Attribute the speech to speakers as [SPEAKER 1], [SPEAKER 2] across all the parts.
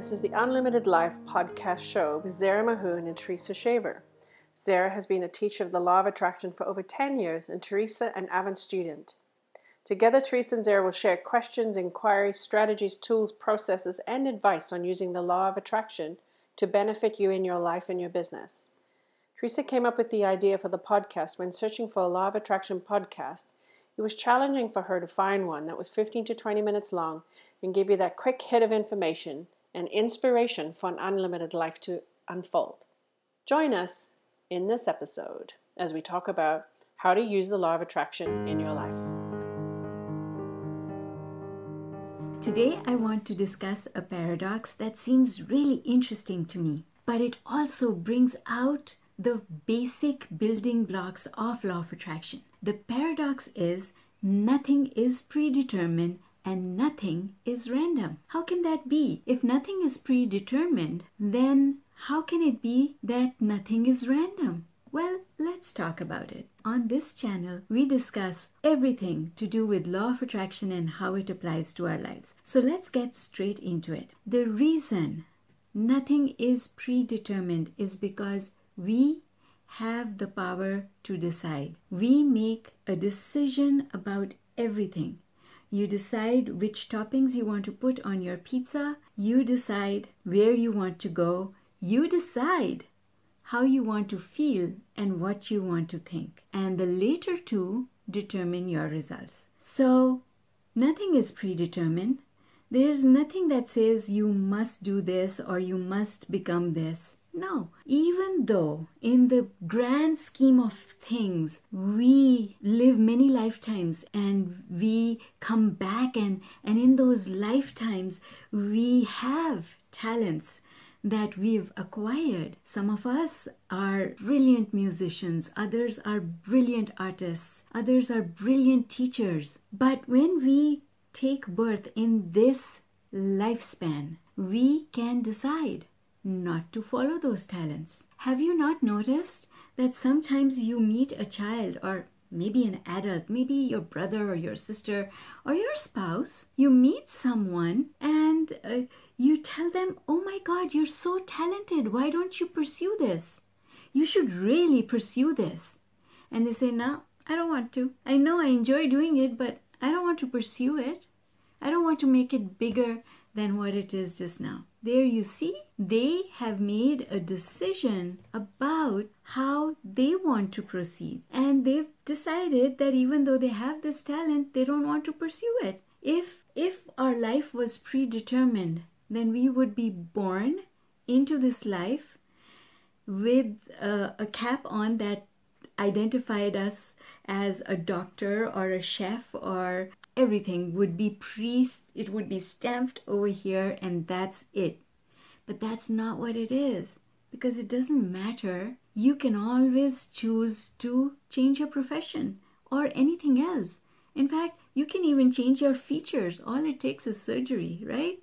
[SPEAKER 1] This is the Unlimited Life podcast show with Zara Mahoon and Teresa Shaver. Zara has been a teacher of the Law of Attraction for over 10 years and Teresa an avid student. Together, Teresa and Zara will share questions, inquiries, strategies, tools, processes, and advice on using the Law of Attraction to benefit you in your life and your business. Teresa came up with the idea for the podcast when searching for a Law of Attraction podcast. It was challenging for her to find one that was 15 to 20 minutes long and give you that quick hit of information and inspiration for an unlimited life to unfold. Join us in this episode as we talk about how to use the law of attraction in your life.
[SPEAKER 2] Today, I want to discuss a paradox that seems really interesting to me, but it also brings out the basic building blocks of law of attraction. The paradox is nothing is predetermined and nothing is random. How can that be? If nothing is predetermined, then how can it be that nothing is random? Well, let's talk about it. On this channel, we discuss everything to do with law of attraction and how it applies to our lives. So let's get straight into it. The reason nothing is predetermined is because we have the power to decide. We make a decision about everything. You decide which toppings you want to put on your pizza. You decide where you want to go. You decide how you want to feel and what you want to think. And the later two determine your results. So, nothing is predetermined. There's nothing that says you must do this or you must become this. No, even though in the grand scheme of things we live many lifetimes and we come back and, and in those lifetimes we have talents that we've acquired. Some of us are brilliant musicians, others are brilliant artists, others are brilliant teachers. But when we take birth in this lifespan, we can decide not to follow those talents. Have you not noticed that sometimes you meet a child or maybe an adult, maybe your brother or your sister or your spouse, you meet someone and uh, you tell them, Oh my God, you're so talented. Why don't you pursue this? You should really pursue this. And they say, No, I don't want to. I know I enjoy doing it, but I don't want to pursue it. I don't want to make it bigger than what it is just now. There you see, they have made a decision about how they want to proceed. And they've decided that even though they have this talent, they don't want to pursue it. If if our life was predetermined, then we would be born into this life with a, a cap on that identified us as a doctor or a chef or everything would be pre it would be stamped over here and that's it. But that's not what it is because it doesn't matter. You can always choose to change your profession or anything else. In fact you can even change your features. All it takes is surgery right?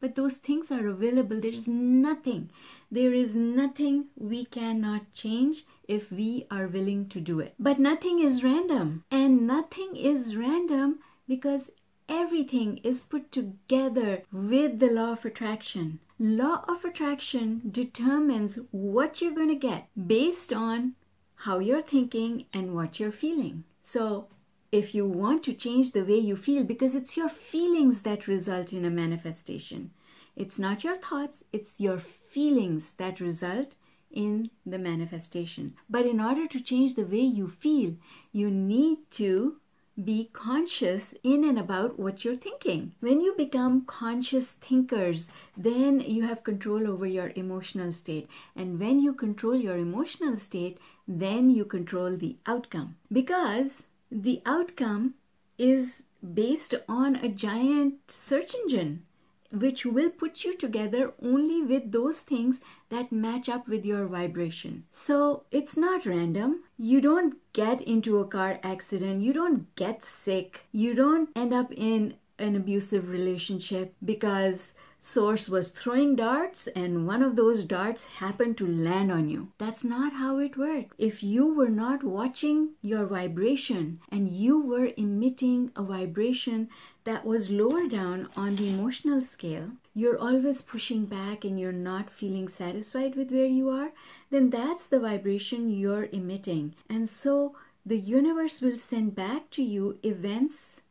[SPEAKER 2] But those things are available. There's nothing there is nothing we cannot change if we are willing to do it. But nothing is random and nothing is random because everything is put together with the law of attraction. Law of attraction determines what you're going to get based on how you're thinking and what you're feeling. So, if you want to change the way you feel, because it's your feelings that result in a manifestation, it's not your thoughts, it's your feelings that result in the manifestation. But in order to change the way you feel, you need to be conscious in and about what you're thinking. When you become conscious thinkers, then you have control over your emotional state. And when you control your emotional state, then you control the outcome. Because the outcome is based on a giant search engine which will put you together only with those things that match up with your vibration. So it's not random. You don't get into a car accident, you don't get sick, you don't end up in an abusive relationship because source was throwing darts and one of those darts happened to land on you. That's not how it works. If you were not watching your vibration and you were emitting a vibration that was lower down on the emotional scale, you're always pushing back and you're not feeling satisfied with where you are, then that's the vibration you're emitting. And so the universe will send back to you events,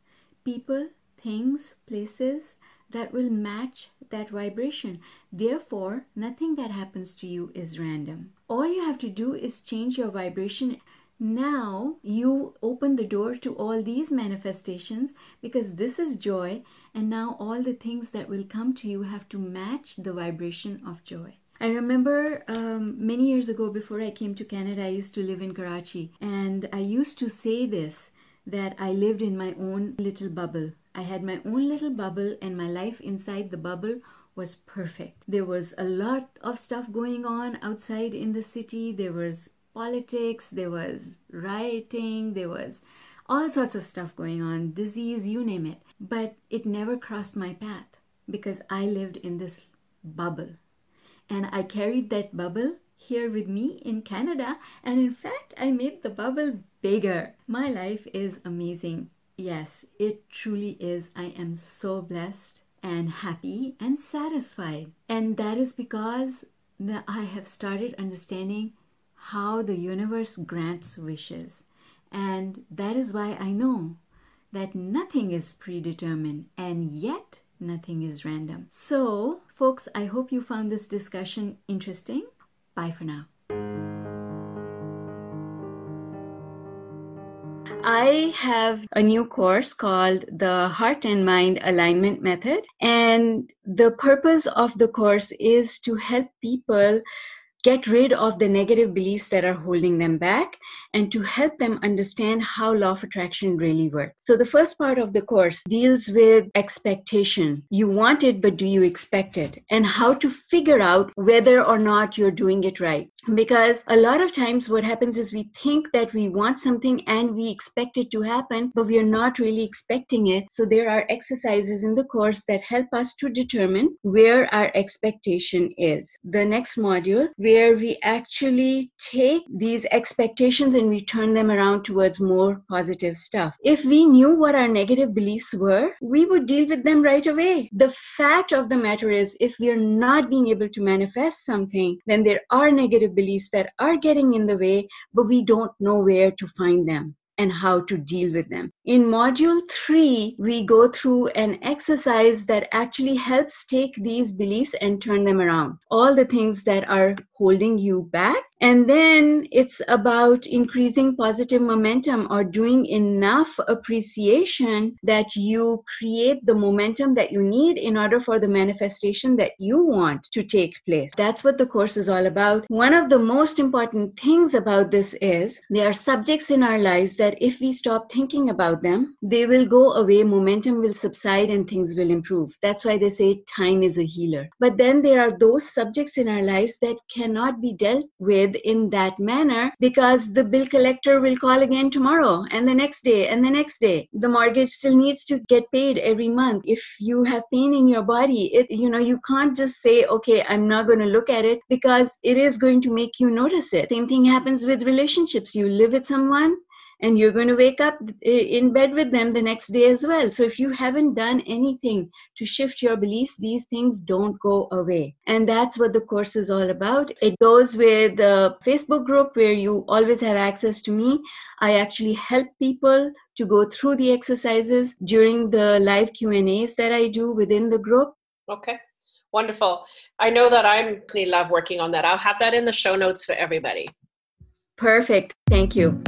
[SPEAKER 2] people, things, places that will match that vibration. Therefore, nothing that happens to you is random. All you have to do is change your vibration. Now you open the door to all these manifestations because this is joy, and now all the things that will come to you have to match the vibration of joy. I remember um, many years ago, before I came to Canada, I used to live in Karachi, and I used to say this that I lived in my own little bubble. I had my own little bubble, and my life inside the bubble was perfect. There was a lot of stuff going on outside in the city. There was politics, there was rioting, there was all sorts of stuff going on, disease, you name it. But it never crossed my path because I lived in this bubble and I carried that bubble here with me in Canada. And in fact, I made the bubble bigger. My life is amazing. Yes, it truly is. I am so blessed and happy and satisfied. And that is because I have started understanding how the universe grants wishes. And that is why I know that nothing is predetermined and yet nothing is random. So, folks, I hope you found this discussion interesting. Bye for now. I have a new course called the Heart and Mind Alignment Method. And the purpose of the course is to help people get rid of the negative beliefs that are holding them back and to help them understand how law of attraction really works. So the first part of the course deals with expectation. You want it, but do you expect it? And how to figure out whether or not you're doing it right. Because a lot of times what happens is we think that we want something and we expect it to happen, but we are not really expecting it. So there are exercises in the course that help us to determine where our expectation is. The next module, where we actually take these expectations and we turn them around towards more positive stuff. If we knew what our negative beliefs were, we would deal with them right away. The fact of the matter is, if we are not being able to manifest something, then there are negative beliefs that are getting in the way, but we don't know where to find them and how to deal with them. In module three, we go through an exercise that actually helps take these beliefs and turn them around. All the things that are holding you back. And then it's about increasing positive momentum or doing enough appreciation that you create the momentum that you need in order for the manifestation that you want to take place. That's what the course is all about. One of the most important things about this is there are subjects in our lives that if we stop thinking about them, they will go away, momentum will subside, and things will improve. That's why they say time is a healer. But then there are those subjects in our lives that cannot be dealt with in that manner because the bill collector will call again tomorrow and the next day and the next day. The mortgage still needs to get paid every month. If you have pain in your body, it you know you can't just say, okay, I'm not going to look at it because it is going to make you notice it. Same thing happens with relationships. You live with someone and you're going to wake up in bed with them the next day as well. So if you haven't done anything to shift your beliefs, these things don't go away. And that's what the course is all about. It goes with the Facebook group where you always have access to me. I actually help people to go through the exercises during the live Q&As that I do within the group.
[SPEAKER 1] Okay. Wonderful. I know that I love working on that. I'll have that in the show notes for everybody.
[SPEAKER 2] Perfect. Thank you.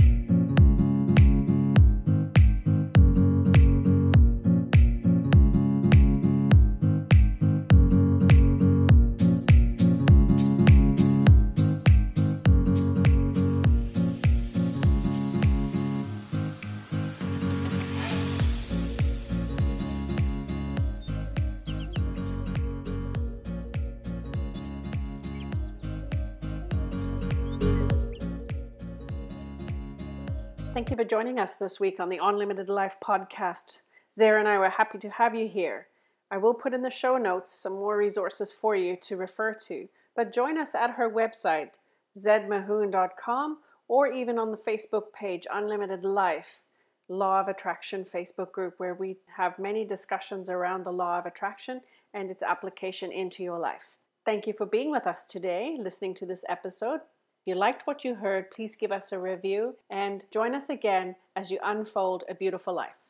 [SPEAKER 1] Thank you for joining us this week on the Unlimited Life podcast. Zara and I were happy to have you here. I will put in the show notes some more resources for you to refer to, but join us at her website, zedmahoon.com, or even on the Facebook page Unlimited Life. Law of Attraction Facebook group where we have many discussions around the law of attraction and its application into your life. Thank you for being with us today, listening to this episode. If you liked what you heard, please give us a review and join us again as you unfold a beautiful life.